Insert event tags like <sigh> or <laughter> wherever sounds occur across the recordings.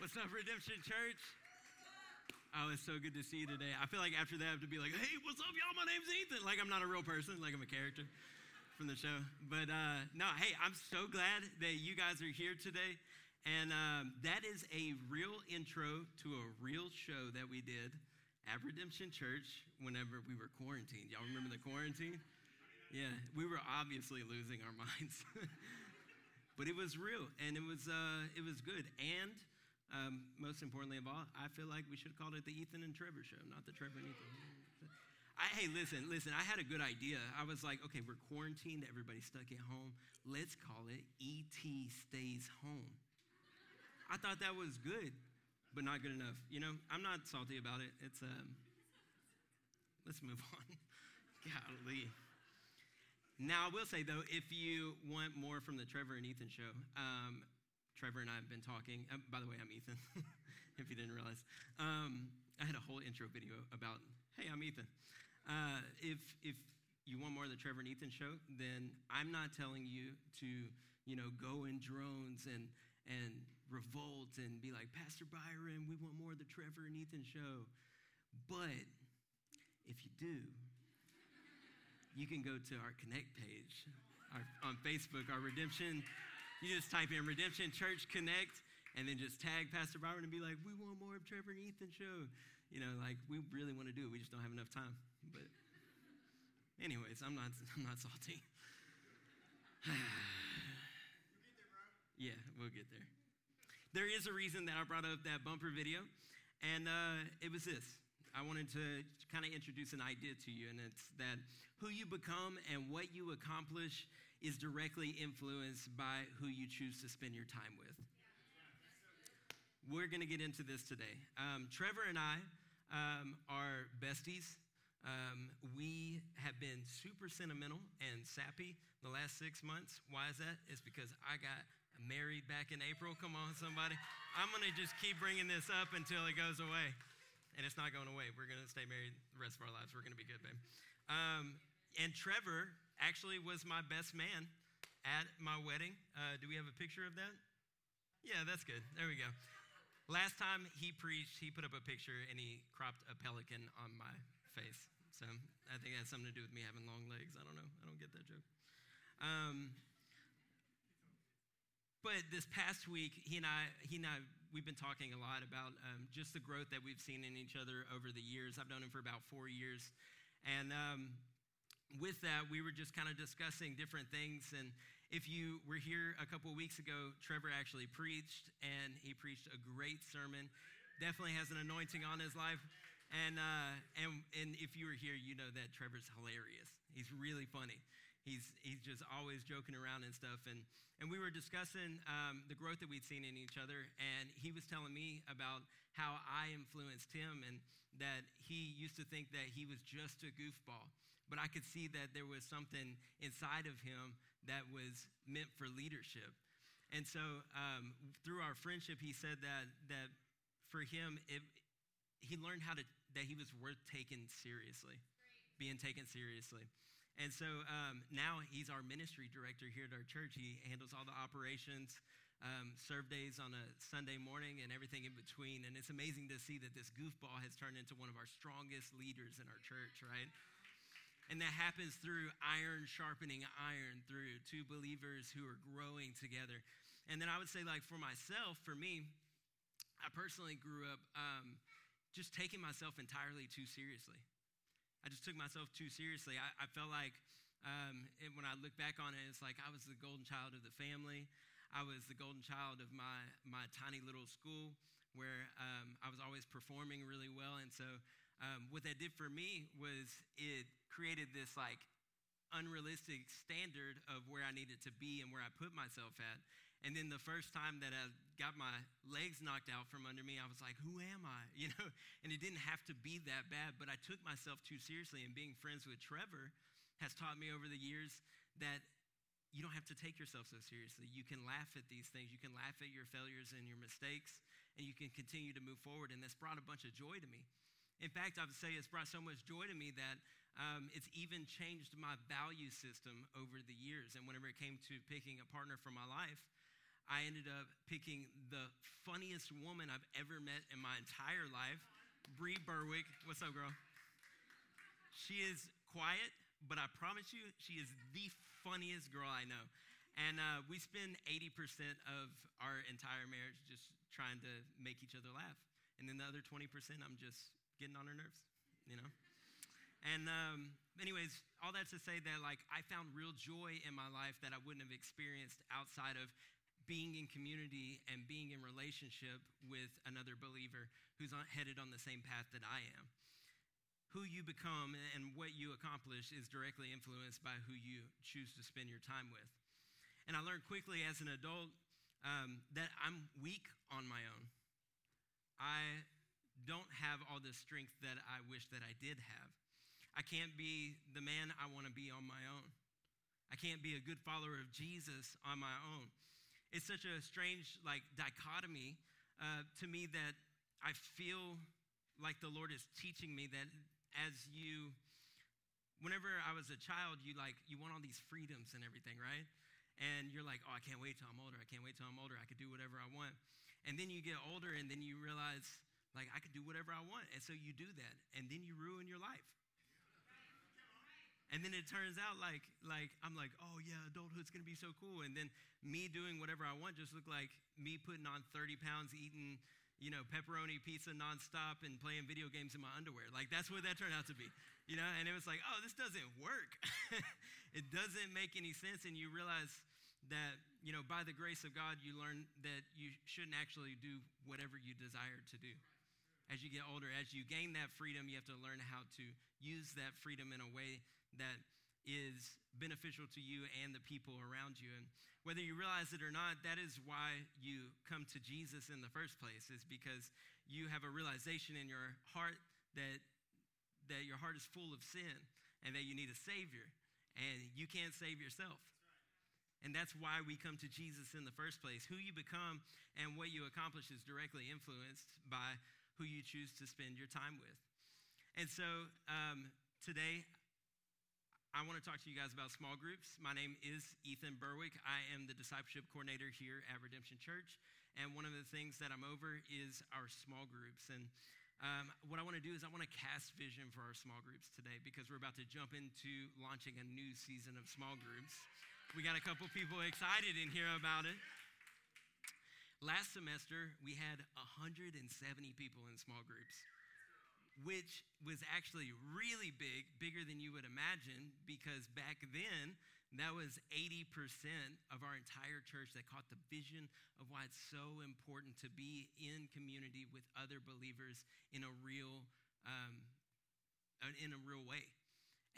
What's up, Redemption Church? Oh, it's so good to see you today. I feel like after that, I have to be like, hey, what's up, y'all? My name's Ethan. Like, I'm not a real person, like, I'm a character from the show. But uh, no, hey, I'm so glad that you guys are here today. And um, that is a real intro to a real show that we did at Redemption Church whenever we were quarantined. Y'all remember the quarantine? Yeah, we were obviously losing our minds. <laughs> but it was real and it was, uh, it was good. And um, most importantly of all, I feel like we should have called it the Ethan and Trevor show, not the Trevor and Ethan. I, hey, listen, listen, I had a good idea. I was like, okay, we're quarantined, everybody's stuck at home. Let's call it ET Stays Home. I thought that was good, but not good enough. You know, I'm not salty about it. It's, um, let's move on. <laughs> Golly. Now, I will say, though, if you want more from the Trevor and Ethan show, um, Trevor and I have been talking. Um, by the way, I'm Ethan, <laughs> if you didn't realize. Um, I had a whole intro video about, hey, I'm Ethan. Uh, if, if you want more of the Trevor and Ethan show, then I'm not telling you to, you know, go in drones and, and revolt and be like, Pastor Byron, we want more of the Trevor and Ethan show. But if you do, you can go to our Connect page our, on Facebook, our Redemption you just type in Redemption Church Connect and then just tag Pastor Byron and be like, we want more of Trevor and Ethan show. You know, like we really want to do it. We just don't have enough time. But anyways, I'm not I'm not salty. <sighs> yeah, we'll get there. There is a reason that I brought up that bumper video, and uh, it was this. I wanted to kind of introduce an idea to you, and it's that who you become and what you accomplish is directly influenced by who you choose to spend your time with. We're going to get into this today. Um, Trevor and I um, are besties. Um, we have been super sentimental and sappy the last six months. Why is that? It's because I got married back in April. Come on, somebody. I'm going to just keep bringing this up until it goes away. And it's not going away. We're going to stay married the rest of our lives. We're going to be good, babe. Um, and Trevor actually was my best man at my wedding. Uh, do we have a picture of that? Yeah, that's good. There we go. Last time he preached, he put up a picture and he cropped a pelican on my face. So I think it has something to do with me having long legs. I don't know. I don't get that joke. Um, but this past week, he and I, he and I, we've been talking a lot about um, just the growth that we've seen in each other over the years. I've known him for about four years, and um, with that, we were just kind of discussing different things. And if you were here a couple of weeks ago, Trevor actually preached, and he preached a great sermon. Definitely has an anointing on his life. And, uh, and, and if you were here, you know that Trevor's hilarious. He's really funny. He's, he's just always joking around and stuff. And, and we were discussing um, the growth that we'd seen in each other. And he was telling me about how I influenced him and that he used to think that he was just a goofball but I could see that there was something inside of him that was meant for leadership. And so um, through our friendship, he said that, that for him, it, he learned how to, that he was worth taking seriously, being taken seriously. And so um, now he's our ministry director here at our church. He handles all the operations, um, serve days on a Sunday morning, and everything in between. And it's amazing to see that this goofball has turned into one of our strongest leaders in our church, right? And that happens through iron sharpening iron, through two believers who are growing together. And then I would say, like, for myself, for me, I personally grew up um, just taking myself entirely too seriously. I just took myself too seriously. I, I felt like um, when I look back on it, it's like I was the golden child of the family. I was the golden child of my, my tiny little school where um, I was always performing really well. And so um, what that did for me was it created this like unrealistic standard of where I needed to be and where I put myself at. And then the first time that I got my legs knocked out from under me, I was like, who am I? <laughs> You know, and it didn't have to be that bad, but I took myself too seriously. And being friends with Trevor has taught me over the years that you don't have to take yourself so seriously. You can laugh at these things. You can laugh at your failures and your mistakes, and you can continue to move forward. And that's brought a bunch of joy to me. In fact, I would say it's brought so much joy to me that um, it's even changed my value system over the years. And whenever it came to picking a partner for my life, I ended up picking the funniest woman I've ever met in my entire life, Bree Berwick. What's up, girl? She is quiet, but I promise you, she is the funniest girl I know. And uh, we spend 80% of our entire marriage just trying to make each other laugh. And then the other 20%, I'm just getting on her nerves, you know? And um, anyways, all that to say that like I found real joy in my life that I wouldn't have experienced outside of being in community and being in relationship with another believer who's headed on the same path that I am. Who you become and what you accomplish is directly influenced by who you choose to spend your time with. And I learned quickly as an adult um, that I'm weak on my own. I don't have all the strength that I wish that I did have. I can't be the man I want to be on my own. I can't be a good follower of Jesus on my own. It's such a strange like dichotomy uh, to me that I feel like the Lord is teaching me that as you whenever I was a child, you like you want all these freedoms and everything, right? And you're like, oh, I can't wait till I'm older. I can't wait till I'm older. I could do whatever I want. And then you get older, and then you realize, like, I could do whatever I want. And so you do that, and then you ruin your life. And then it turns out like like I'm like, oh yeah, adulthood's gonna be so cool. And then me doing whatever I want just looked like me putting on 30 pounds, eating you know, pepperoni pizza nonstop and playing video games in my underwear. Like that's what that turned out to be, you know. And it was like, oh, this doesn't work. <laughs> it doesn't make any sense. And you realize that you know, by the grace of God, you learn that you shouldn't actually do whatever you desire to do. As you get older, as you gain that freedom, you have to learn how to use that freedom in a way that is beneficial to you and the people around you. And whether you realize it or not, that is why you come to Jesus in the first place, is because you have a realization in your heart that, that your heart is full of sin and that you need a Savior, and you can't save yourself. And that's why we come to Jesus in the first place. Who you become and what you accomplish is directly influenced by who you choose to spend your time with. And so um, today, I want to talk to you guys about small groups. My name is Ethan Berwick. I am the discipleship coordinator here at Redemption Church. And one of the things that I'm over is our small groups. And um, what I want to do is I want to cast vision for our small groups today because we're about to jump into launching a new season of small groups. We got a couple people excited in here about it. Last semester, we had 170 people in small groups which was actually really big, bigger than you would imagine, because back then, that was 80% of our entire church that caught the vision of why it's so important to be in community with other believers in a real, um, in a real way.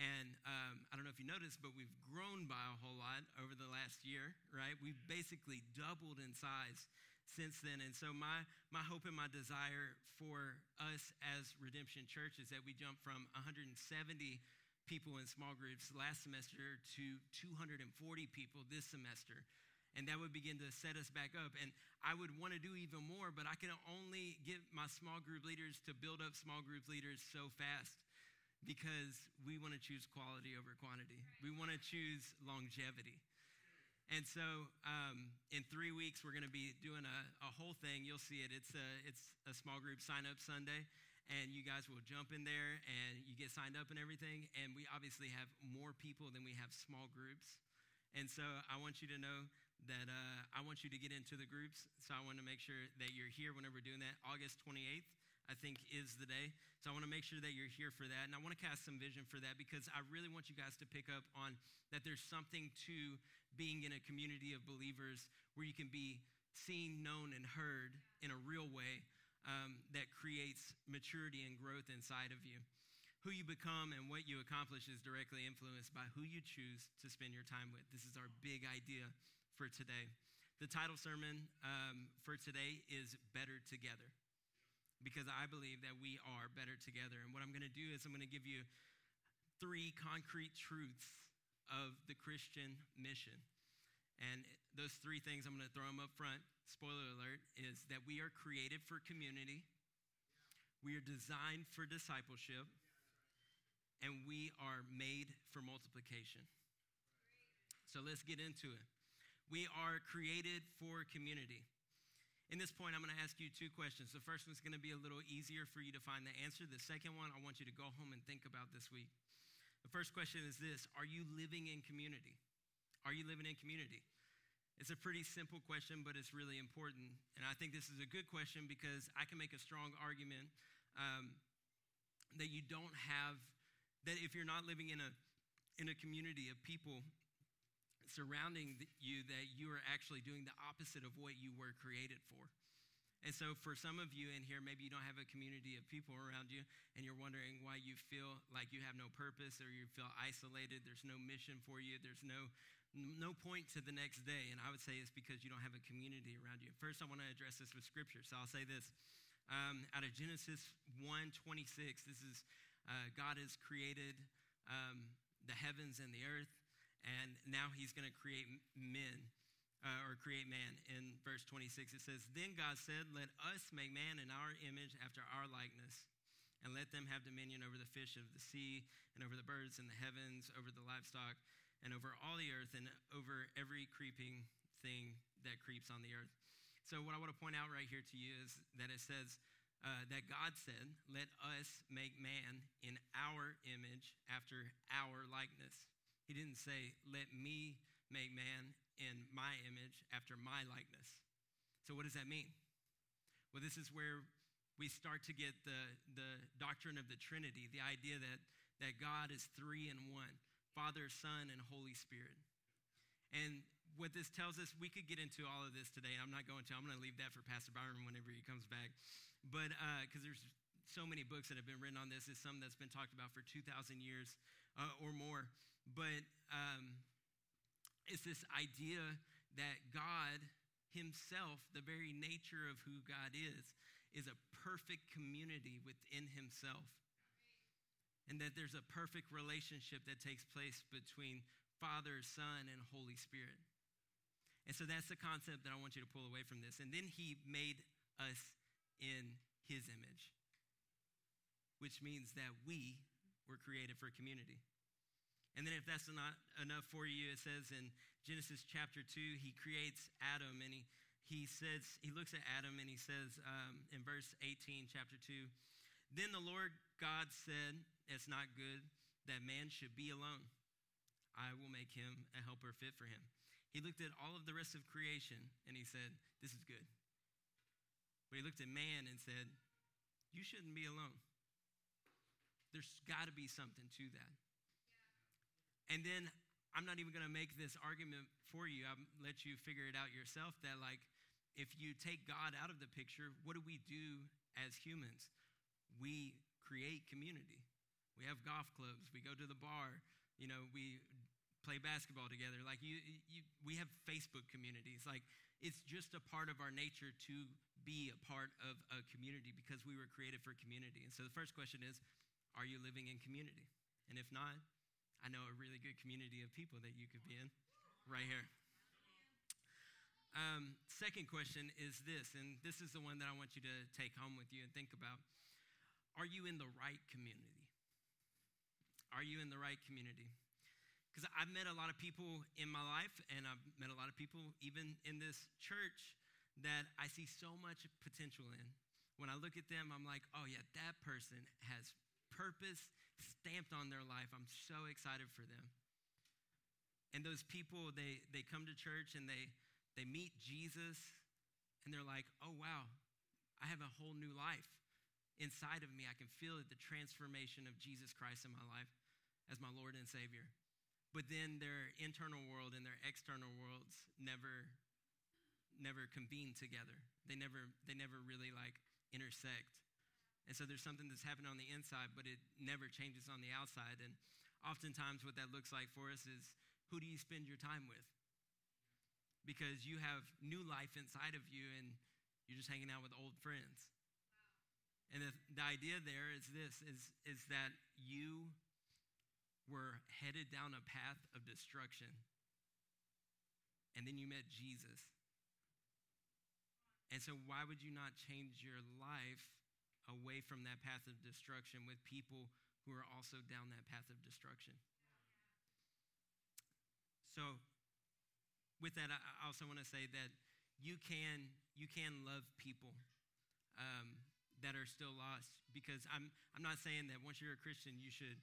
And um, I don't know if you noticed, but we've grown by a whole lot over the last year, right? We've basically doubled in size since then. And so, my, my hope and my desire for us as Redemption Church is that we jump from 170 people in small groups last semester to 240 people this semester. And that would begin to set us back up. And I would want to do even more, but I can only get my small group leaders to build up small group leaders so fast because we want to choose quality over quantity. We want to choose longevity. And so um, in three weeks, we're going to be doing a, a, whole thing. You'll see it. It's a, it's a small group sign up Sunday. And you guys will jump in there and you get signed up and everything. And we obviously have more people than we have small groups. And so I want you to know that uh, I want you to get into the groups. So I want to make sure that you're here whenever we're doing that. August 28th, I think, is the day. So I want to make sure that you're here for that. And I want to cast some vision for that because I really want you guys to pick up on that there's something to being in a community of believers where you can be seen, known, and heard in a real way um, that creates maturity and growth inside of you. Who you become and what you accomplish is directly influenced by who you choose to spend your time with. This is our big idea for today. The title sermon um, for today is Better Together because I believe that we are better together. And what I'm going to do is I'm going to give you three concrete truths of the Christian mission. And those three things, I'm going to throw them up front. Spoiler alert is that we are created for community, we are designed for discipleship, and we are made for multiplication. So let's get into it. We are created for community. In this point, I'm going to ask you two questions. The first one's going to be a little easier for you to find the answer. The second one, I want you to go home and think about this week. The first question is this Are you living in community? Are you living in community? It's a pretty simple question, but it's really important. And I think this is a good question because I can make a strong argument um, that you don't have, that if you're not living in a, in a community of people surrounding you that you are actually doing the opposite of what you were created for. And so, for some of you in here, maybe you don't have a community of people around you, and you're wondering why you feel like you have no purpose or you feel isolated. There's no mission for you. There's no no point to the next day. And I would say it's because you don't have a community around you. First, I want to address this with scripture. So I'll say this um, out of Genesis 1 26, this is uh, God has created um, the heavens and the earth and now he's going to create men uh, or create man. In verse 26, it says, Then God said, Let us make man in our image after our likeness, and let them have dominion over the fish of the sea, and over the birds in the heavens, over the livestock, and over all the earth, and over every creeping thing that creeps on the earth. So, what I want to point out right here to you is that it says, uh, that God said, Let us make man in our image after our likeness. He didn't say, Let me make man in my image after my likeness. So, what does that mean? Well, this is where we start to get the, the doctrine of the Trinity, the idea that, that God is three in one Father, Son, and Holy Spirit. And what this tells us, we could get into all of this today. I'm not going to. I'm going to leave that for Pastor Byron whenever he comes back. But because uh, there's so many books that have been written on this, it's something that's been talked about for 2,000 years uh, or more. But um, it's this idea that God Himself, the very nature of who God is, is a perfect community within Himself. And that there's a perfect relationship that takes place between Father, Son, and Holy Spirit. And so that's the concept that I want you to pull away from this. And then He made us in His image, which means that we were created for community. And then, if that's not enough for you, it says in Genesis chapter 2, he creates Adam and he, he says, he looks at Adam and he says um, in verse 18, chapter 2, Then the Lord God said, It's not good that man should be alone. I will make him a helper fit for him. He looked at all of the rest of creation and he said, This is good. But he looked at man and said, You shouldn't be alone. There's got to be something to that. And then I'm not even going to make this argument for you. I'll let you figure it out yourself that, like, if you take God out of the picture, what do we do as humans? We create community. We have golf clubs. We go to the bar. You know, we play basketball together. Like, you, you, we have Facebook communities. Like, it's just a part of our nature to be a part of a community because we were created for community. And so the first question is, are you living in community? And if not, I know a really good community of people that you could be in right here. Um, second question is this, and this is the one that I want you to take home with you and think about. Are you in the right community? Are you in the right community? Because I've met a lot of people in my life, and I've met a lot of people even in this church that I see so much potential in. When I look at them, I'm like, oh, yeah, that person has purpose stamped on their life. I'm so excited for them. And those people, they, they come to church and they, they meet Jesus and they're like, oh, wow, I have a whole new life inside of me. I can feel it, the transformation of Jesus Christ in my life as my Lord and Savior. But then their internal world and their external worlds never never convene together. They never they never really like intersect. And so there's something that's happening on the inside, but it never changes on the outside. And oftentimes, what that looks like for us is who do you spend your time with? Because you have new life inside of you and you're just hanging out with old friends. Wow. And the, the idea there is this is, is that you were headed down a path of destruction. And then you met Jesus. And so, why would you not change your life away from that path of destruction with people who are also down that path of destruction. So, with that, I also want to say that you can you can love people um, that are still lost because I'm I'm not saying that once you're a Christian you should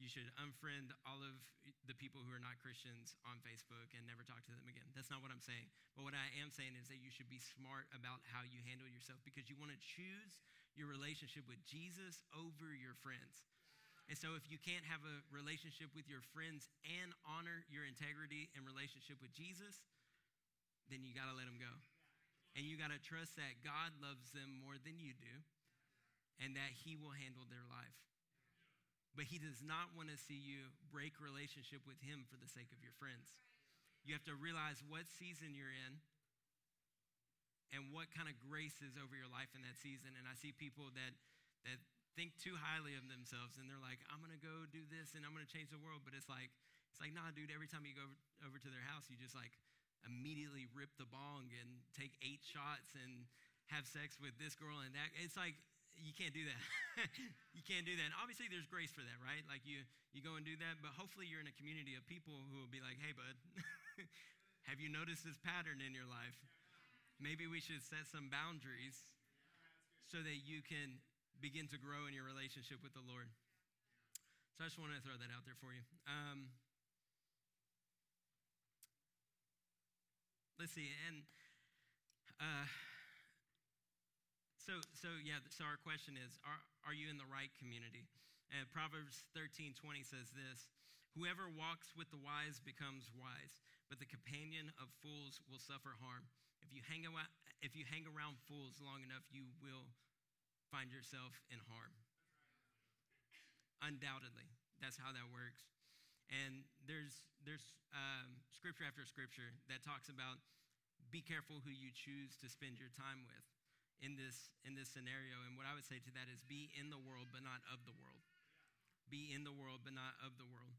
you should unfriend all of the people who are not Christians on Facebook and never talk to them again. That's not what I'm saying. But what I am saying is that you should be smart about how you handle yourself because you want to choose your relationship with Jesus over your friends. And so if you can't have a relationship with your friends and honor your integrity and relationship with Jesus, then you got to let them go. And you got to trust that God loves them more than you do and that he will handle their life. But he does not want to see you break relationship with him for the sake of your friends. You have to realize what season you're in and what kind of grace is over your life in that season. And I see people that that think too highly of themselves and they're like, I'm gonna go do this and I'm gonna change the world. But it's like, it's like, nah, dude, every time you go over, over to their house, you just like immediately rip the bong and take eight shots and have sex with this girl and that. It's like you can't do that. <laughs> you can't do that. And obviously, there's grace for that, right? Like you, you go and do that, but hopefully, you're in a community of people who will be like, "Hey, bud, <laughs> have you noticed this pattern in your life? Maybe we should set some boundaries so that you can begin to grow in your relationship with the Lord." So I just want to throw that out there for you. Um, let's see, and. Uh, so, so yeah, so our question is are, are you in the right community? And Proverbs 13 20 says this Whoever walks with the wise becomes wise, but the companion of fools will suffer harm. If you hang around, if you hang around fools long enough, you will find yourself in harm. Undoubtedly, that's how that works. And there's there's um, scripture after scripture that talks about be careful who you choose to spend your time with in this in this scenario and what i would say to that is be in the world but not of the world be in the world but not of the world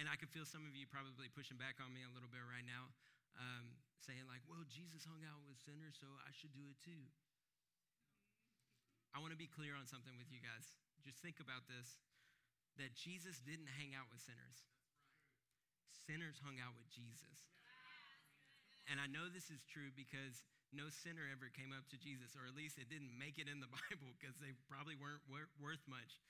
and i could feel some of you probably pushing back on me a little bit right now um, saying like well jesus hung out with sinners so i should do it too i want to be clear on something with you guys just think about this that jesus didn't hang out with sinners sinners hung out with jesus and i know this is true because no sinner ever came up to Jesus, or at least it didn't make it in the <laughs> Bible because they probably weren't worth much,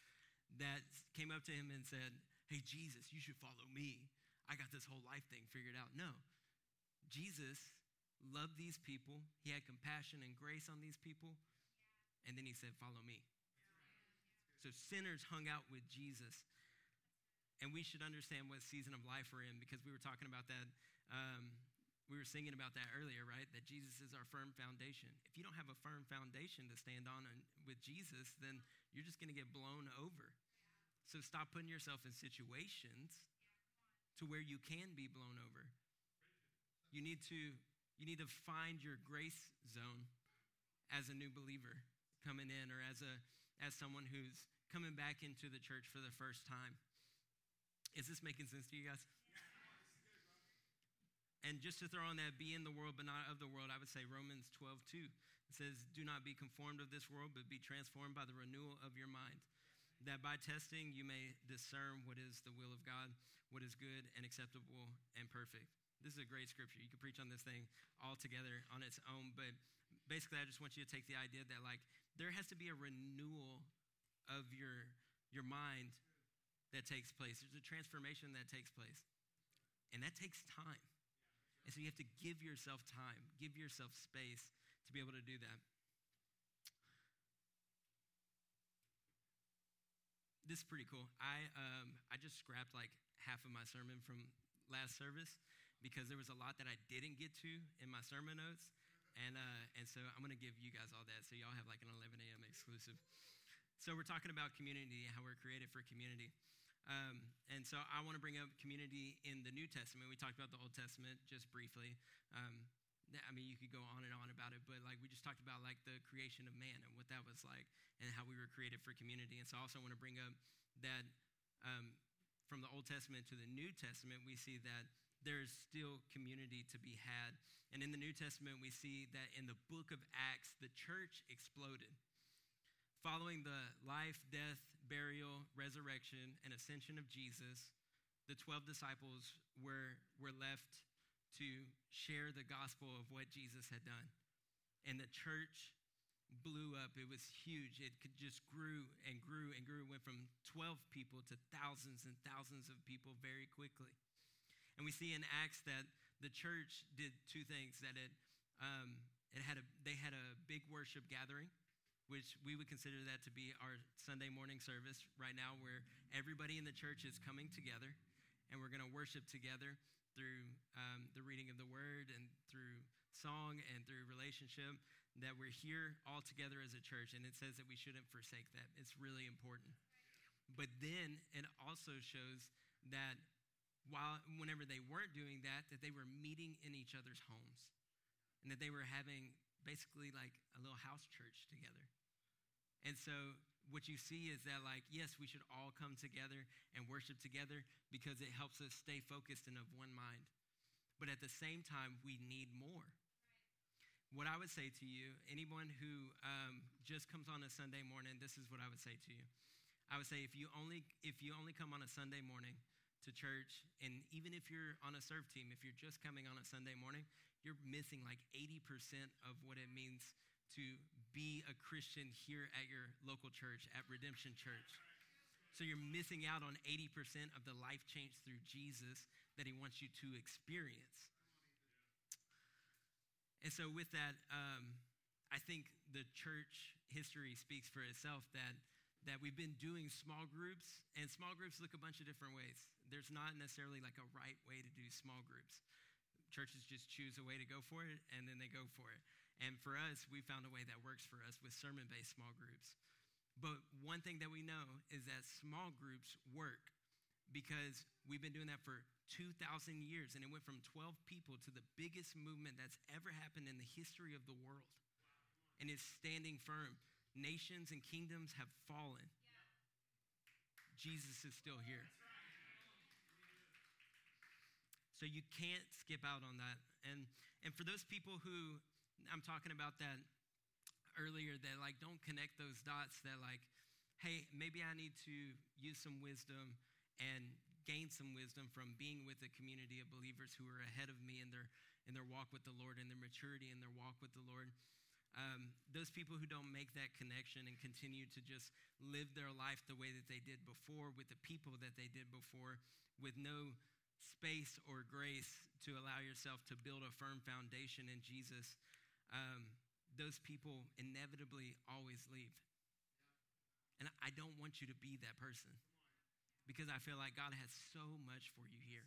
that came up to him and said, Hey, Jesus, you should follow me. I got this whole life thing figured out. No. Jesus loved these people, he had compassion and grace on these people, and then he said, Follow me. So sinners hung out with Jesus. And we should understand what season of life we're in because we were talking about that um, we were singing about that earlier, right? That Jesus is our firm foundation. If you don't have a firm foundation to stand on with Jesus, then you're just going to get blown over. So stop putting yourself in situations to where you can be blown over. You need to you need to find your grace zone as a new believer coming in or as a as someone who's coming back into the church for the first time. Is this making sense to you guys? And just to throw on that, be in the world, but not of the world, I would say Romans 12, 2. It says, Do not be conformed of this world, but be transformed by the renewal of your mind, that by testing you may discern what is the will of God, what is good and acceptable and perfect. This is a great scripture. You could preach on this thing all together on its own, but basically, I just want you to take the idea that, like, there has to be a renewal of your, your mind that takes place. There's a transformation that takes place, and that takes time. And so you have to give yourself time, give yourself space to be able to do that. This is pretty cool. I, um, I just scrapped like half of my sermon from last service because there was a lot that I didn't get to in my sermon notes. And, uh, and so I'm going to give you guys all that so y'all have like an 11 a.m. exclusive. So we're talking about community, how we're created for community. Um, and so I want to bring up community in the New Testament. We talked about the Old Testament just briefly. Um, I mean, you could go on and on about it, but like we just talked about like the creation of man and what that was like and how we were created for community. And so I also want to bring up that um, from the Old Testament to the New Testament, we see that there's still community to be had. And in the New Testament, we see that in the book of Acts, the church exploded. Following the life, death, burial, resurrection, and ascension of Jesus, the 12 disciples were, were left to share the gospel of what Jesus had done. And the church blew up. It was huge. It just grew and grew and grew. It went from 12 people to thousands and thousands of people very quickly. And we see in Acts that the church did two things that it, um, it had a, they had a big worship gathering, which we would consider that to be our Sunday morning service right now, where everybody in the church is coming together and we're going to worship together through um, the reading of the word and through song and through relationship that we're here all together as a church, and it says that we shouldn't forsake that. It's really important. But then it also shows that while whenever they weren't doing that, that they were meeting in each other's homes, and that they were having basically like a little house church together. And so what you see is that like yes, we should all come together and worship together because it helps us stay focused and of one mind. But at the same time, we need more what I would say to you, anyone who um, just comes on a Sunday morning, this is what I would say to you. I would say if you only if you only come on a Sunday morning to church, and even if you're on a serve team, if you're just coming on a Sunday morning, you're missing like 80% of what it means to be a Christian here at your local church, at Redemption Church. So you're missing out on 80% of the life change through Jesus that he wants you to experience. And so, with that, um, I think the church history speaks for itself that, that we've been doing small groups, and small groups look a bunch of different ways. There's not necessarily like a right way to do small groups. Churches just choose a way to go for it, and then they go for it. And for us, we found a way that works for us with sermon based small groups. But one thing that we know is that small groups work because we've been doing that for 2,000 years, and it went from 12 people to the biggest movement that's ever happened in the history of the world. And it's standing firm. Nations and kingdoms have fallen. Jesus is still here. So you can't skip out on that. And and for those people who I'm talking about that earlier that like don't connect those dots that like hey, maybe I need to use some wisdom and gain some wisdom from being with a community of believers who are ahead of me in their in their walk with the Lord and their maturity in their walk with the Lord. Um, those people who don't make that connection and continue to just live their life the way that they did before, with the people that they did before, with no space or grace to allow yourself to build a firm foundation in Jesus, um, those people inevitably always leave. And I don't want you to be that person because I feel like God has so much for you here.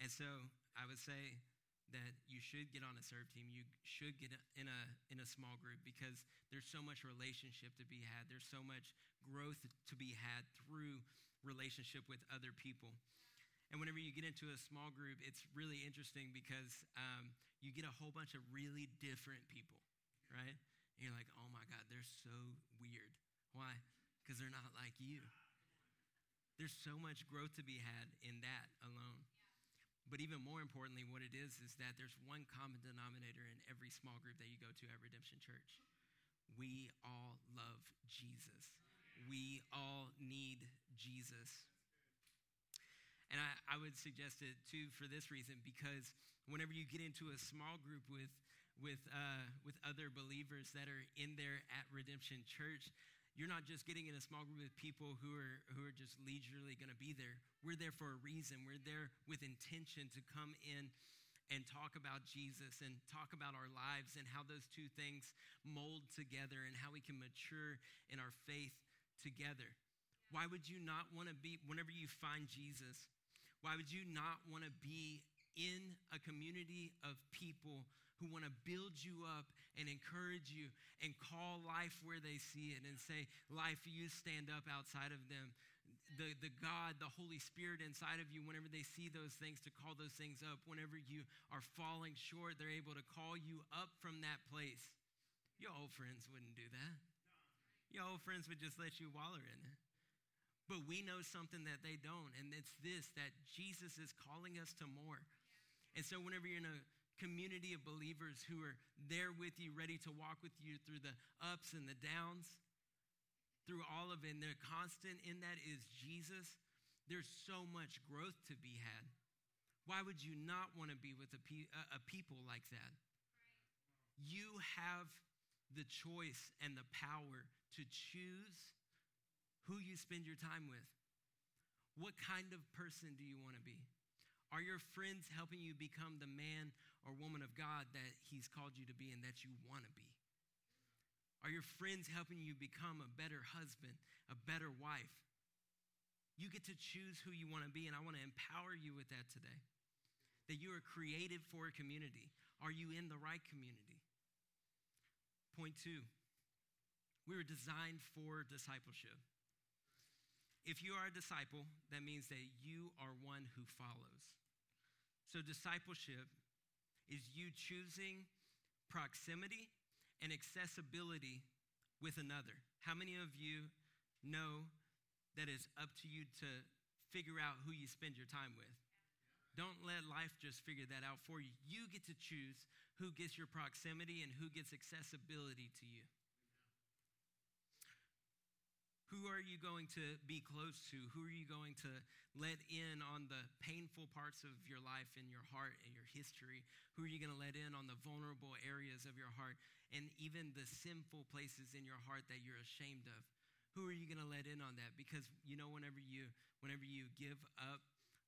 And so I would say that you should get on a serve team. You should get in a in a small group because there's so much relationship to be had. There's so much growth to be had through relationship with other people. And whenever you get into a small group, it's really interesting because um, you get a whole bunch of really different people, right? And you're like, oh my God, they're so weird. Why? Because they're not like you. There's so much growth to be had in that alone. But even more importantly, what it is is that there's one common denominator in every small group that you go to at Redemption Church. We all love Jesus. We all need Jesus. And I, I would suggest it too for this reason because whenever you get into a small group with, with, uh, with other believers that are in there at Redemption Church, you're not just getting in a small group of people who are who are just leisurely going to be there. We're there for a reason. We're there with intention to come in and talk about Jesus and talk about our lives and how those two things mold together and how we can mature in our faith together. Why would you not want to be whenever you find Jesus? Why would you not want to be in a community of people who want to build you up and encourage you and call life where they see it and say, Life, you stand up outside of them. The, the God, the Holy Spirit inside of you, whenever they see those things, to call those things up. Whenever you are falling short, they're able to call you up from that place. Your old friends wouldn't do that. Your old friends would just let you waller in it. But we know something that they don't, and it's this that Jesus is calling us to more. And so, whenever you're in a community of believers who are there with you, ready to walk with you through the ups and the downs, through all of it. And the constant in that is Jesus. There's so much growth to be had. Why would you not want to be with a, pe- a people like that? You have the choice and the power to choose who you spend your time with. What kind of person do you want to be? Are your friends helping you become the man or woman of God that He's called you to be and that you want to be? Are your friends helping you become a better husband, a better wife? You get to choose who you want to be, and I want to empower you with that today. That you are created for a community. Are you in the right community? Point two, we were designed for discipleship. If you are a disciple, that means that you are one who follows. So, discipleship is you choosing proximity and accessibility with another. How many of you know that it's up to you to figure out who you spend your time with? Don't let life just figure that out for you. You get to choose who gets your proximity and who gets accessibility to you. Who are you going to be close to? Who are you going to let in on the painful parts of your life and your heart and your history? Who are you going to let in on the vulnerable areas of your heart and even the sinful places in your heart that you're ashamed of? Who are you going to let in on that? Because you know, whenever you whenever you give up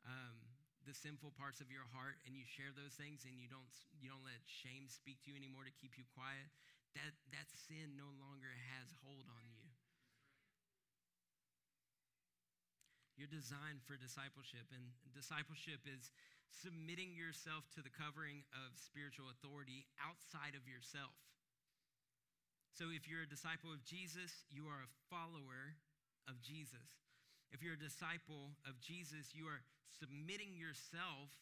um, the sinful parts of your heart and you share those things and you don't you don't let shame speak to you anymore to keep you quiet that that sin no longer has hold on you you're designed for discipleship and discipleship is submitting yourself to the covering of spiritual authority outside of yourself so if you're a disciple of jesus you are a follower of jesus if you're a disciple of Jesus, you are submitting yourself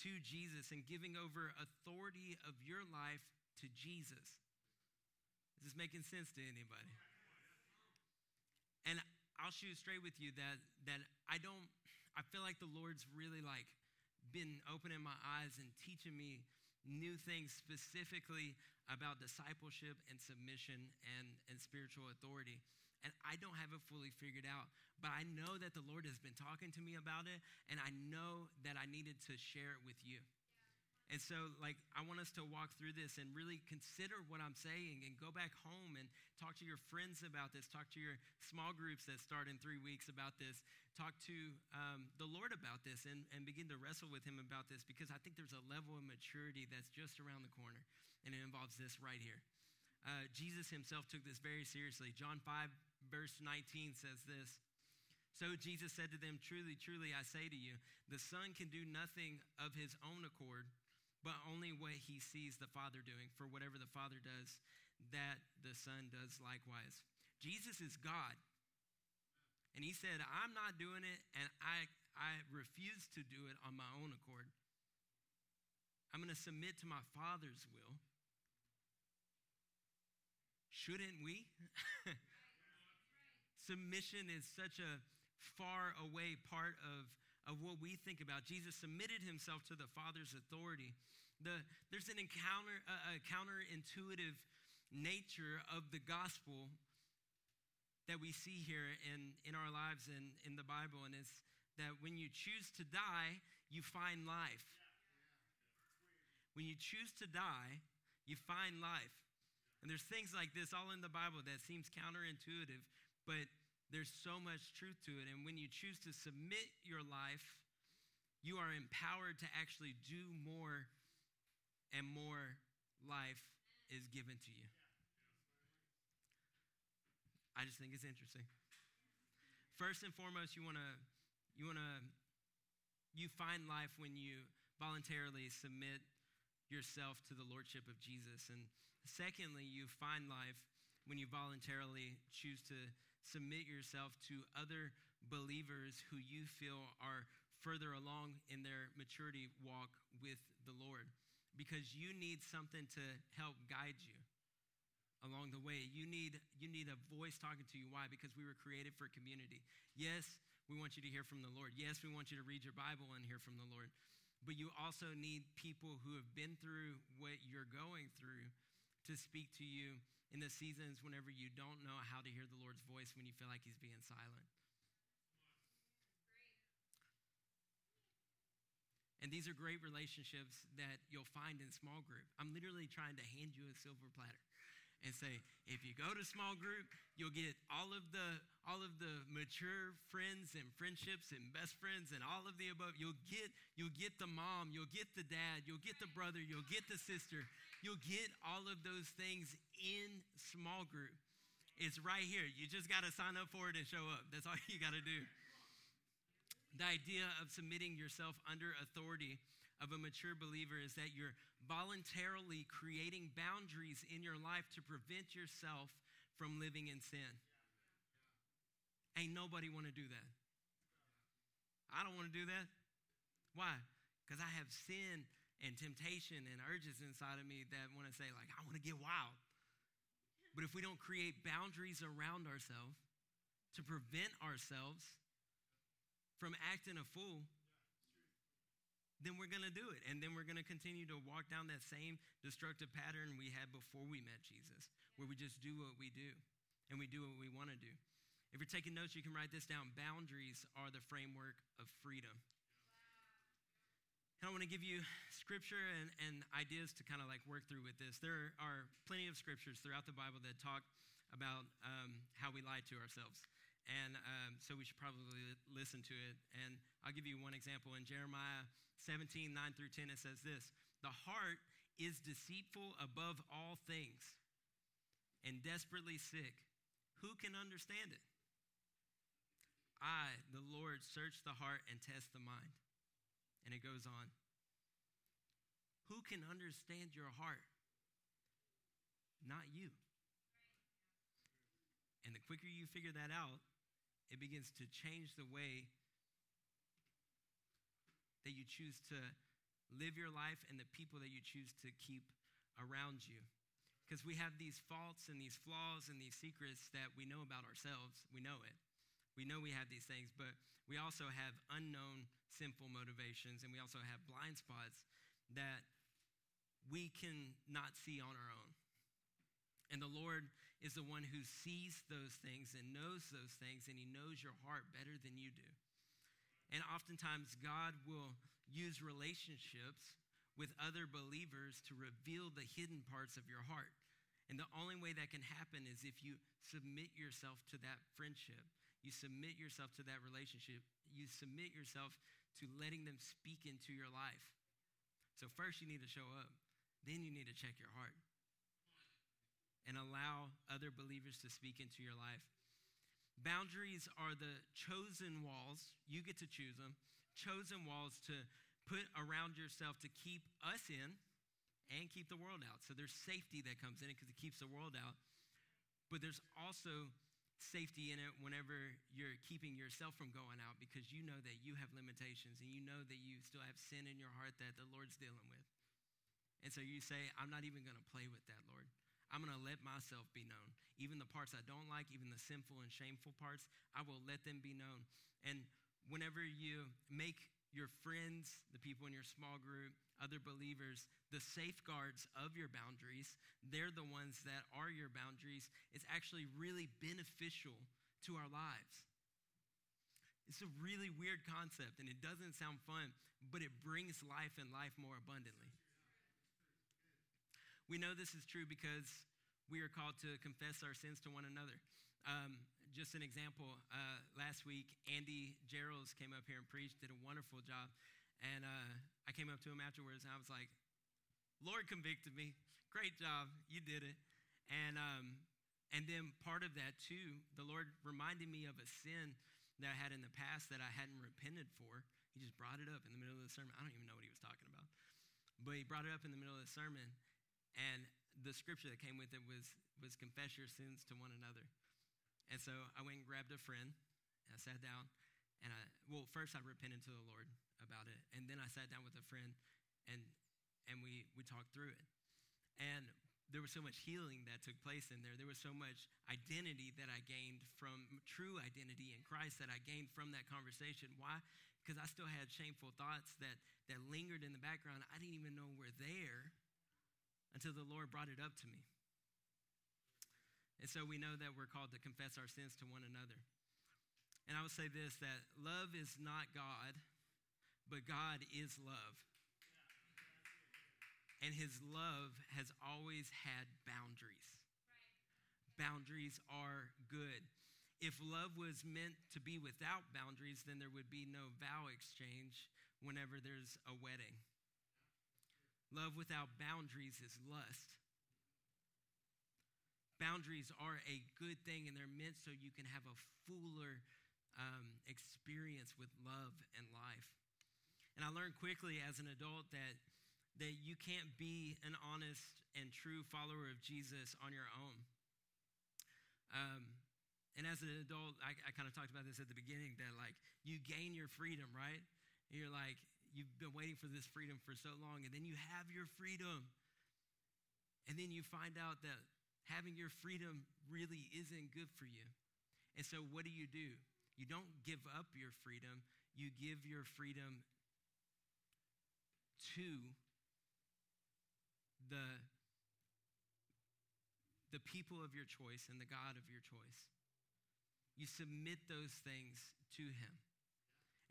to Jesus and giving over authority of your life to Jesus. Is this making sense to anybody? And I'll shoot straight with you that that I don't I feel like the Lord's really like been opening my eyes and teaching me new things specifically about discipleship and submission and, and spiritual authority and I don't have it fully figured out. But I know that the Lord has been talking to me about it, and I know that I needed to share it with you. And so, like, I want us to walk through this and really consider what I'm saying and go back home and talk to your friends about this. Talk to your small groups that start in three weeks about this. Talk to um, the Lord about this and, and begin to wrestle with Him about this because I think there's a level of maturity that's just around the corner, and it involves this right here. Uh, Jesus Himself took this very seriously. John 5, verse 19 says this So Jesus said to them, Truly, truly, I say to you, the Son can do nothing of his own accord, but only what he sees the Father doing. For whatever the Father does, that the Son does likewise. Jesus is God. And he said, I'm not doing it, and I, I refuse to do it on my own accord. I'm going to submit to my Father's will. Shouldn't we? <laughs> Submission is such a far away part of, of what we think about. Jesus submitted himself to the Father's authority. The, there's an encounter, a, a counterintuitive nature of the gospel that we see here in, in our lives and in the Bible, and it's that when you choose to die, you find life. When you choose to die, you find life. And there's things like this all in the Bible that seems counterintuitive, but there's so much truth to it. And when you choose to submit your life, you are empowered to actually do more, and more life is given to you. I just think it's interesting. First and foremost, you want to you want to you find life when you voluntarily submit yourself to the lordship of Jesus. And secondly, you find life when you voluntarily choose to submit yourself to other believers who you feel are further along in their maturity walk with the Lord because you need something to help guide you along the way. You need you need a voice talking to you why? Because we were created for community. Yes, we want you to hear from the Lord. Yes, we want you to read your Bible and hear from the Lord. But you also need people who have been through what you're going through to speak to you in the seasons whenever you don't know how to hear the Lord's voice when you feel like He's being silent. And these are great relationships that you'll find in small group. I'm literally trying to hand you a silver platter and say, if you go to small group, you'll get all of the all of the mature friends and friendships and best friends and all of the above. You'll get you'll get the mom, you'll get the dad, you'll get the brother, you'll get the sister. You'll get all of those things in small group. It's right here. You just got to sign up for it and show up. That's all <laughs> you got to do. The idea of submitting yourself under authority of a mature believer is that you're voluntarily creating boundaries in your life to prevent yourself from living in sin. Ain't nobody want to do that. I don't want to do that. Why? Because I have sin and temptation and urges inside of me that want to say, like, I want to get wild. But if we don't create boundaries around ourselves to prevent ourselves from acting a fool, then we're going to do it. And then we're going to continue to walk down that same destructive pattern we had before we met Jesus, where we just do what we do and we do what we want to do. If you're taking notes, you can write this down. Boundaries are the framework of freedom. And I want to give you scripture and, and ideas to kind of like work through with this. There are plenty of scriptures throughout the Bible that talk about um, how we lie to ourselves. And um, so we should probably listen to it. And I'll give you one example. In Jeremiah 17, 9 through 10, it says this The heart is deceitful above all things and desperately sick. Who can understand it? I, the Lord, search the heart and test the mind. And it goes on. Who can understand your heart? Not you. And the quicker you figure that out, it begins to change the way that you choose to live your life and the people that you choose to keep around you. Because we have these faults and these flaws and these secrets that we know about ourselves. We know it. We know we have these things, but we also have unknown sinful motivations and we also have blind spots that we can not see on our own. And the Lord is the one who sees those things and knows those things, and He knows your heart better than you do. And oftentimes, God will use relationships with other believers to reveal the hidden parts of your heart. And the only way that can happen is if you submit yourself to that friendship, you submit yourself to that relationship, you submit yourself to letting them speak into your life. So, first, you need to show up, then, you need to check your heart and allow other believers to speak into your life. Boundaries are the chosen walls, you get to choose them, chosen walls to put around yourself to keep us in and keep the world out. So there's safety that comes in it because it keeps the world out. But there's also safety in it whenever you're keeping yourself from going out because you know that you have limitations and you know that you still have sin in your heart that the Lord's dealing with. And so you say, I'm not even going to play with that, Lord. I'm going to let myself be known. Even the parts I don't like, even the sinful and shameful parts, I will let them be known. And whenever you make your friends, the people in your small group, other believers, the safeguards of your boundaries, they're the ones that are your boundaries. It's actually really beneficial to our lives. It's a really weird concept and it doesn't sound fun, but it brings life and life more abundantly. We know this is true because we are called to confess our sins to one another. Um, just an example, uh, last week, Andy Gerald's came up here and preached, did a wonderful job. And uh, I came up to him afterwards and I was like, Lord convicted me. Great job. You did it. And, um, and then part of that, too, the Lord reminded me of a sin that I had in the past that I hadn't repented for. He just brought it up in the middle of the sermon. I don't even know what he was talking about. But he brought it up in the middle of the sermon. And the scripture that came with it was, was confess your sins to one another. And so I went and grabbed a friend, and I sat down, and I, well, first I repented to the Lord about it, and then I sat down with a friend, and, and we, we talked through it. And there was so much healing that took place in there. There was so much identity that I gained from true identity in Christ that I gained from that conversation. Why? Because I still had shameful thoughts that, that lingered in the background. I didn't even know were there until the Lord brought it up to me. And so we know that we're called to confess our sins to one another. And I would say this that love is not God, but God is love. And his love has always had boundaries. Boundaries are good. If love was meant to be without boundaries, then there would be no vow exchange whenever there's a wedding. Love without boundaries is lust. Boundaries are a good thing, and they're meant so you can have a fuller um, experience with love and life. And I learned quickly as an adult that that you can't be an honest and true follower of Jesus on your own. Um, and as an adult, I, I kind of talked about this at the beginning that like you gain your freedom, right? And you're like, you've been waiting for this freedom for so long, and then you have your freedom. And then you find out that having your freedom really isn't good for you. And so, what do you do? You don't give up your freedom, you give your freedom to the, the people of your choice and the God of your choice. You submit those things to Him.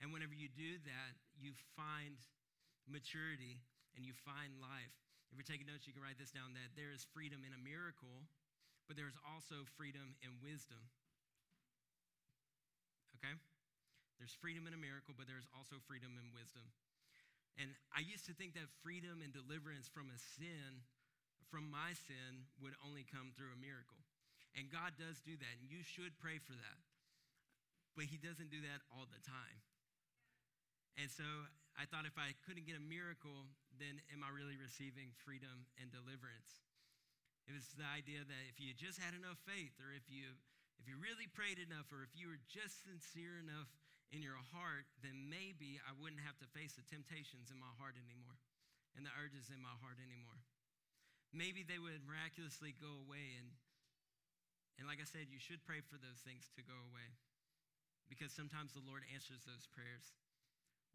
And whenever you do that, you find maturity and you find life. If you're taking notes, you can write this down that there is freedom in a miracle, but there is also freedom in wisdom. Okay? There's freedom in a miracle, but there's also freedom in wisdom. And I used to think that freedom and deliverance from a sin, from my sin, would only come through a miracle. And God does do that, and you should pray for that. But He doesn't do that all the time. And so I thought if I couldn't get a miracle, then am I really receiving freedom and deliverance? It was the idea that if you just had enough faith, or if you if you really prayed enough, or if you were just sincere enough in your heart, then maybe I wouldn't have to face the temptations in my heart anymore and the urges in my heart anymore. Maybe they would miraculously go away. And, and like I said, you should pray for those things to go away because sometimes the Lord answers those prayers.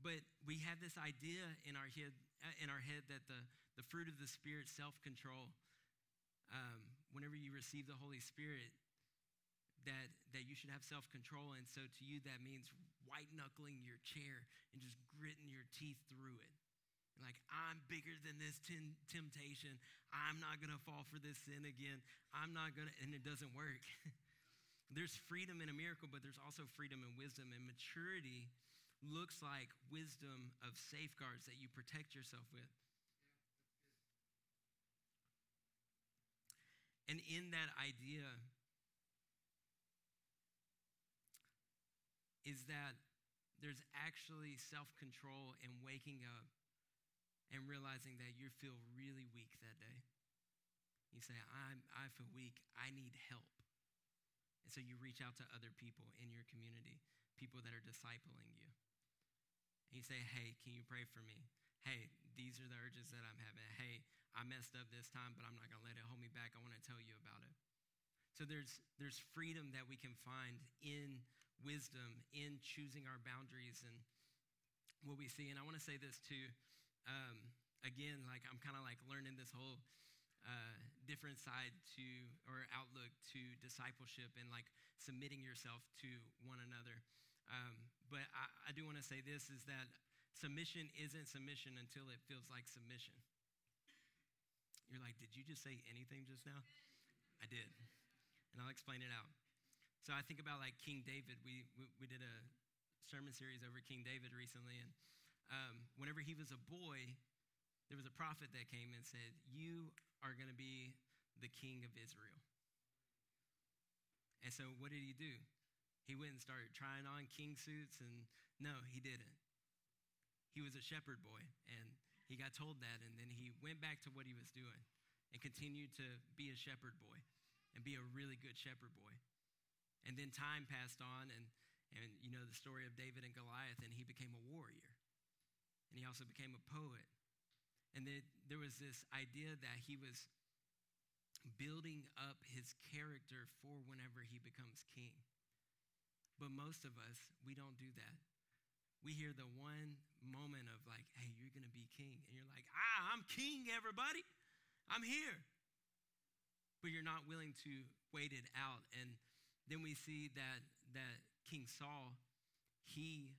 But we have this idea in our head, in our head that the, the fruit of the Spirit, self control, um, whenever you receive the Holy Spirit, that, that you should have self control. And so to you, that means white knuckling your chair and just gritting your teeth through it. Like, I'm bigger than this temptation. I'm not going to fall for this sin again. I'm not going to, and it doesn't work. <laughs> there's freedom in a miracle, but there's also freedom in wisdom. And maturity looks like wisdom of safeguards that you protect yourself with. And in that idea, is that there's actually self control in waking up and realizing that you feel really weak that day. You say, I'm, I feel weak. I need help. And so you reach out to other people in your community, people that are discipling you. And you say, Hey, can you pray for me? Hey, these are the urges that I'm having. Hey, I messed up this time, but I'm not going to let it hold me back. I want to tell you about it. So there's, there's freedom that we can find in wisdom in choosing our boundaries and what we see. And I want to say this too. Um, again, like I'm kind of like learning this whole uh, different side to or outlook to discipleship and like submitting yourself to one another. Um, but I, I do want to say this is that submission isn't submission until it feels like submission. You're like, did you just say anything just now? I did. And I'll explain it out. So I think about like King David. We, we, we did a sermon series over King David recently. And um, whenever he was a boy, there was a prophet that came and said, You are going to be the king of Israel. And so what did he do? He went and started trying on king suits, and no, he didn't. He was a shepherd boy, and he got told that, and then he went back to what he was doing and continued to be a shepherd boy and be a really good shepherd boy. And then time passed on, and, and you know the story of David and Goliath, and he became a warrior. And he also became a poet. And then there was this idea that he was building up his character for whenever he becomes king. But most of us, we don't do that. We hear the one moment of like, hey, you're going to be king. And you're like, ah, I'm king, everybody. I'm here. But you're not willing to wait it out. And then we see that, that King Saul, he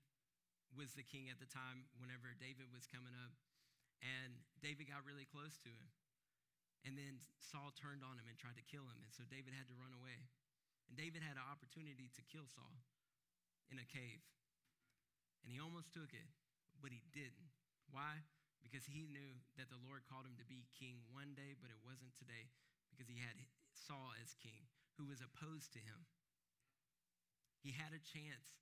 was the king at the time whenever David was coming up. And David got really close to him. And then Saul turned on him and tried to kill him. And so David had to run away. And David had an opportunity to kill Saul in a cave. And he almost took it, but he didn't. Why? Because he knew that the Lord called him to be king one day, but it wasn't today, because he had Saul as king, who was opposed to him. He had a chance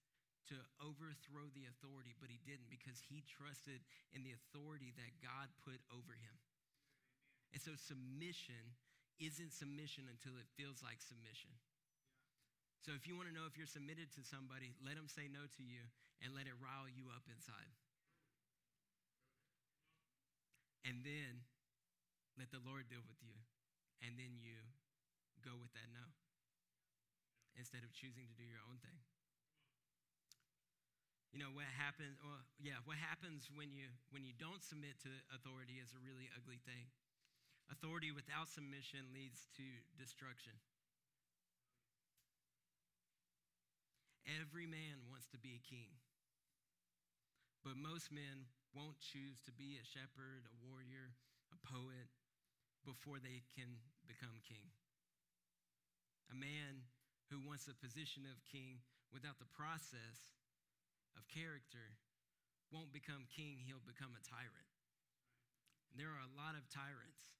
to overthrow the authority, but he didn't because he trusted in the authority that God put over him. And so submission isn't submission until it feels like submission. So if you want to know if you're submitted to somebody, let them say no to you and let it rile you up inside. And then let the Lord deal with you. And then you go with that no instead of choosing to do your own thing. You know what happens? Well, yeah, what happens when you when you don't submit to authority is a really ugly thing. Authority without submission leads to destruction. Every man wants to be a king, but most men won't choose to be a shepherd, a warrior, a poet before they can become king. A man who wants a position of king without the process of character won't become king, he'll become a tyrant. There are a lot of tyrants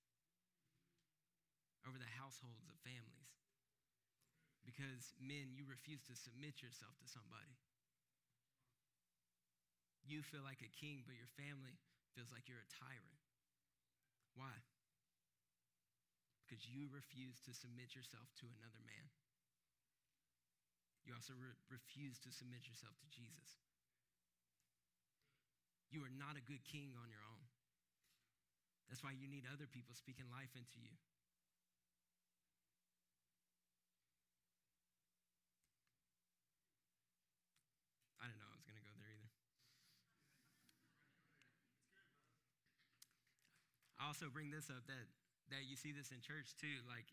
over the households of families because, men, you refuse to submit yourself to somebody. You feel like a king, but your family feels like you're a tyrant. Why? Because you refuse to submit yourself to another man. You also re- refuse to submit yourself to Jesus. You are not a good king on your own. That's why you need other people speaking life into you. I didn't know I was going to go there either. I also bring this up that that you see this in church too. Like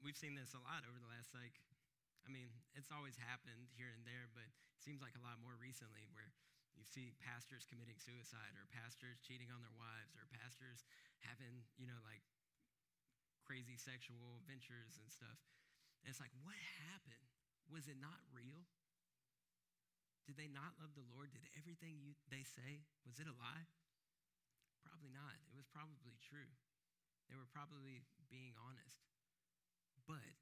we've seen this a lot over the last like I mean, it's always happened here and there, but it seems like a lot more recently where you see pastors committing suicide or pastors cheating on their wives or pastors having, you know, like crazy sexual ventures and stuff. And it's like, what happened? Was it not real? Did they not love the Lord? Did everything you, they say, was it a lie? Probably not. It was probably true. They were probably being honest. But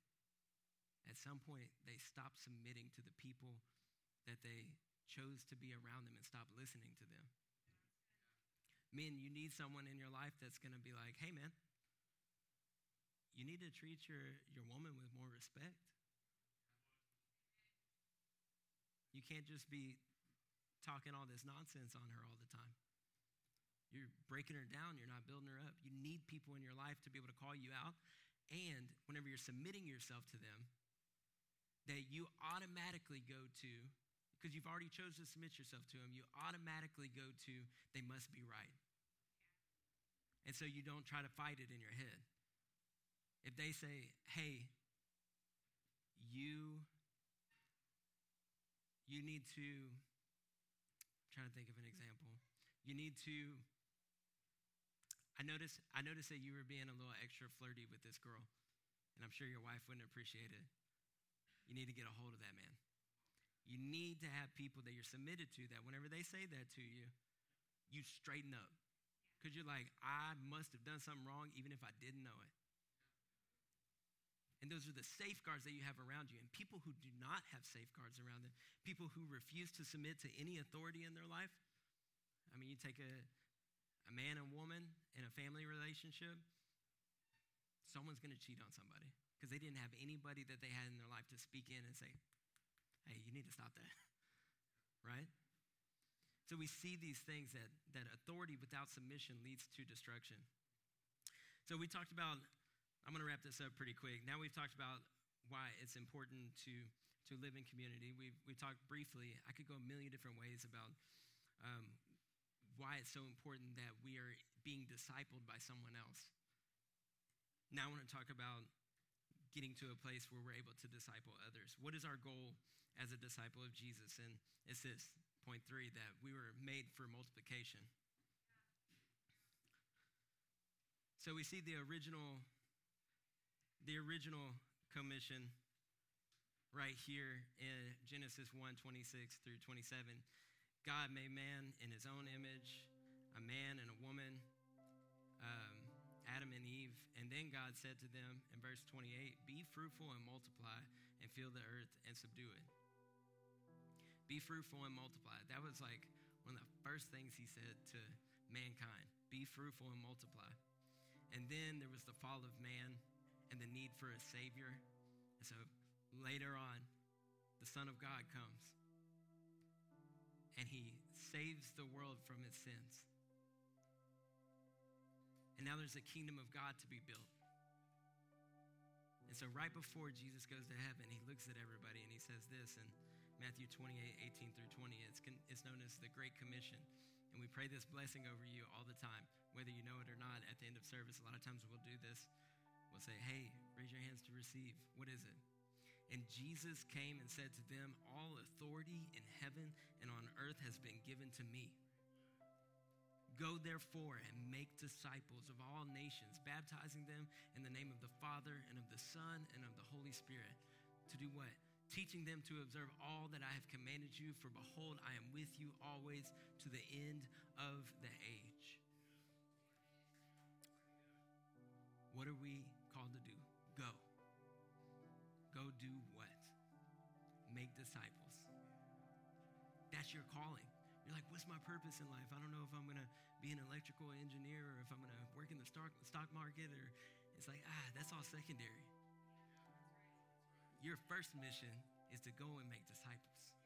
at some point, they stopped submitting to the people that they chose to be around them and stop listening to them. Men, you need someone in your life that's going to be like, hey, man, you need to treat your, your woman with more respect. You can't just be talking all this nonsense on her all the time. You're breaking her down, you're not building her up. You need people in your life to be able to call you out. And whenever you're submitting yourself to them, that you automatically go to because you've already chosen to submit yourself to them, you automatically go to, they must be right. And so you don't try to fight it in your head. If they say, hey, you you need to I'm trying to think of an example. You need to I noticed I noticed that you were being a little extra flirty with this girl, and I'm sure your wife wouldn't appreciate it. You need to get a hold of that man. You need to have people that you're submitted to that whenever they say that to you, you straighten up. Because you're like, I must have done something wrong even if I didn't know it. And those are the safeguards that you have around you. And people who do not have safeguards around them, people who refuse to submit to any authority in their life. I mean, you take a, a man and woman in a family relationship, someone's going to cheat on somebody because they didn't have anybody that they had in their life to speak in and say, hey, you need to stop that. <laughs> right? So we see these things that, that authority without submission leads to destruction. So we talked about, I'm going to wrap this up pretty quick. Now we've talked about why it's important to, to live in community. We've, we talked briefly, I could go a million different ways about um, why it's so important that we are being discipled by someone else. Now I want to talk about getting to a place where we're able to disciple others. What is our goal as a disciple of Jesus? And it's this point three, that we were made for multiplication. So we see the original, the original commission right here in Genesis 1 26 through 27. God made man in his own image, a man and a woman, um, Adam and Eve. And then God said to them in verse 28 Be fruitful and multiply, and fill the earth and subdue it. Be fruitful and multiply. That was like one of the first things he said to mankind Be fruitful and multiply. And then there was the fall of man and the need for a Savior. And so later on, the Son of God comes and he saves the world from its sins. And now there's a kingdom of God to be built. And so, right before Jesus goes to heaven, he looks at everybody and he says this in Matthew 28 18 through 20. It's, it's known as the Great Commission. And we pray this blessing over you all the time, whether you know it or not. At the end of service, a lot of times we'll do this. We'll say, Hey, raise your hands to receive. What is it? And Jesus came and said to them, All authority in heaven and on earth has been given to me. Go therefore and make disciples of all nations, baptizing them in the name of the Father and of the Son and of the Holy Spirit. To do what? Teaching them to observe all that I have commanded you, for behold, I am with you always to the end of the age. What are we Go do what? Make disciples. That's your calling. You're like, what's my purpose in life? I don't know if I'm going to be an electrical engineer or if I'm going to work in the stock, stock market or it's like, ah, that's all secondary. Your first mission is to go and make disciples.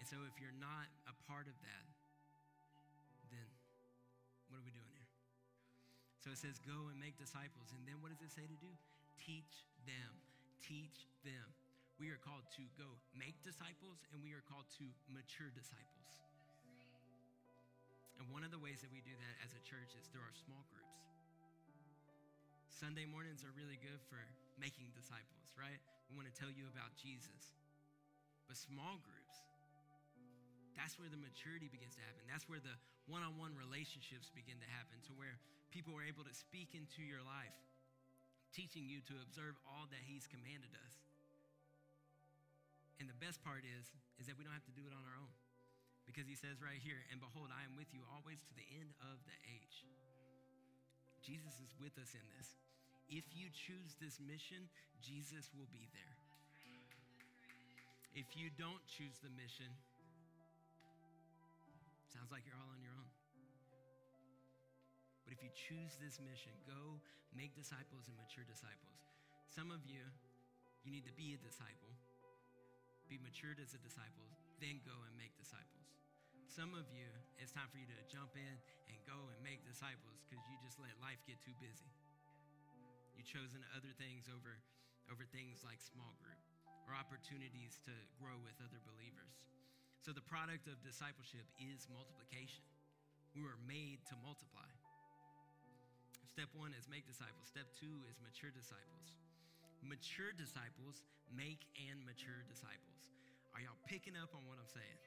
And so if you're not a part of that, then what are we doing here? So it says, go and make disciples. And then what does it say to do? Teach them. Teach them. We are called to go make disciples and we are called to mature disciples. And one of the ways that we do that as a church is through our small groups. Sunday mornings are really good for making disciples, right? We want to tell you about Jesus. But small groups, that's where the maturity begins to happen. That's where the one on one relationships begin to happen, to where people are able to speak into your life, teaching you to observe all that He's commanded us. And the best part is, is that we don't have to do it on our own. Because he says right here, and behold, I am with you always to the end of the age. Jesus is with us in this. If you choose this mission, Jesus will be there. If you don't choose the mission, sounds like you're all on if you choose this mission, go make disciples and mature disciples. Some of you, you need to be a disciple, be matured as a disciple, then go and make disciples. Some of you, it's time for you to jump in and go and make disciples because you just let life get too busy. You've chosen other things over, over things like small group or opportunities to grow with other believers. So the product of discipleship is multiplication. We were made to multiply. Step one is make disciples. Step two is mature disciples. Mature disciples make and mature disciples. Are y'all picking up on what I'm saying?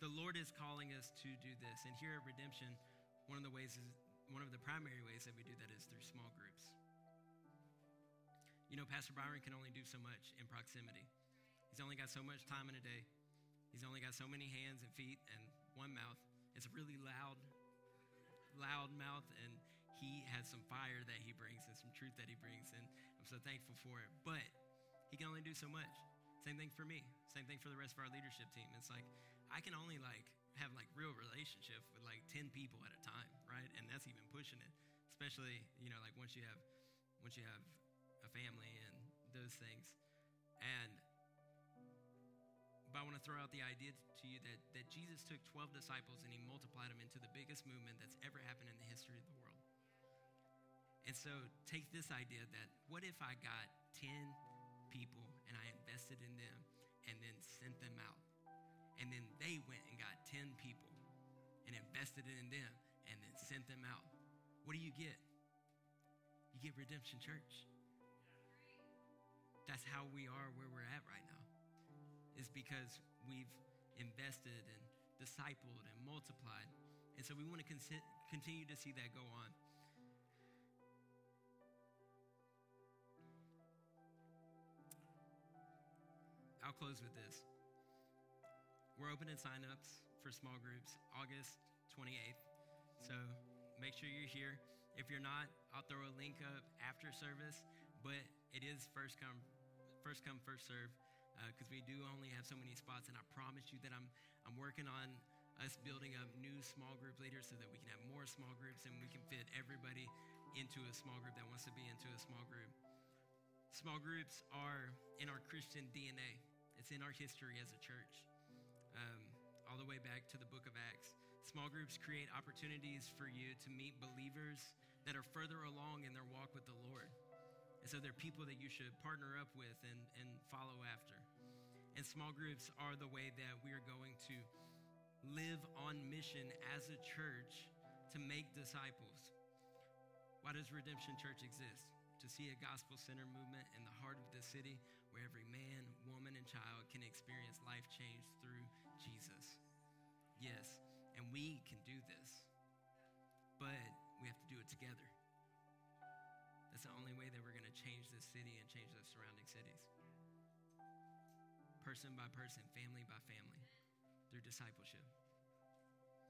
the Lord is calling us to do this. And here at Redemption, one of the ways is one of the primary ways that we do that is through small groups. You know, Pastor Byron can only do so much in proximity. He's only got so much time in a day. He's only got so many hands and feet and one mouth. It's a really loud, loud mouth, and he has some fire that he brings and some truth that he brings, and I'm so thankful for it. But he can only do so much. Same thing for me. Same thing for the rest of our leadership team. It's like I can only like have like real relationship with like 10 people at a time, right? And that's even pushing it. Especially, you know, like once you have once you have a family and those things. And but I want to throw out the idea to you that, that Jesus took 12 disciples and he multiplied them into the biggest movement that's ever happened in the history of the world. And so take this idea that what if I got 10 people and I invested in them and then sent them out? And then they went and got 10 people and invested in them and then sent them out. What do you get? You get Redemption Church. That's how we are where we're at right now. Is because we've invested and discipled and multiplied. And so we want to con- continue to see that go on. I'll close with this. We're opening signups for small groups August 28th. So make sure you're here. If you're not, I'll throw a link up after service, but it is first come first come first serve because uh, we do only have so many spots and I promise you that I'm I'm working on us building up new small group leaders so that we can have more small groups and we can fit everybody into a small group that wants to be into a small group. Small groups are in our Christian DNA. It's in our history as a church um, all the way back to the book of Acts. Small groups create opportunities for you to meet believers that are further along in their walk with the Lord. And so they're people that you should partner up with and, and follow after. And small groups are the way that we are going to live on mission as a church to make disciples. Why does Redemption Church exist? To see a gospel center movement in the heart of the city where every man, woman, and child can experience life change through Jesus. Yes, and we can do this, but we have to do it together. That's the only way that we're going to change this city and change the surrounding cities. Person by person, family by family, through discipleship.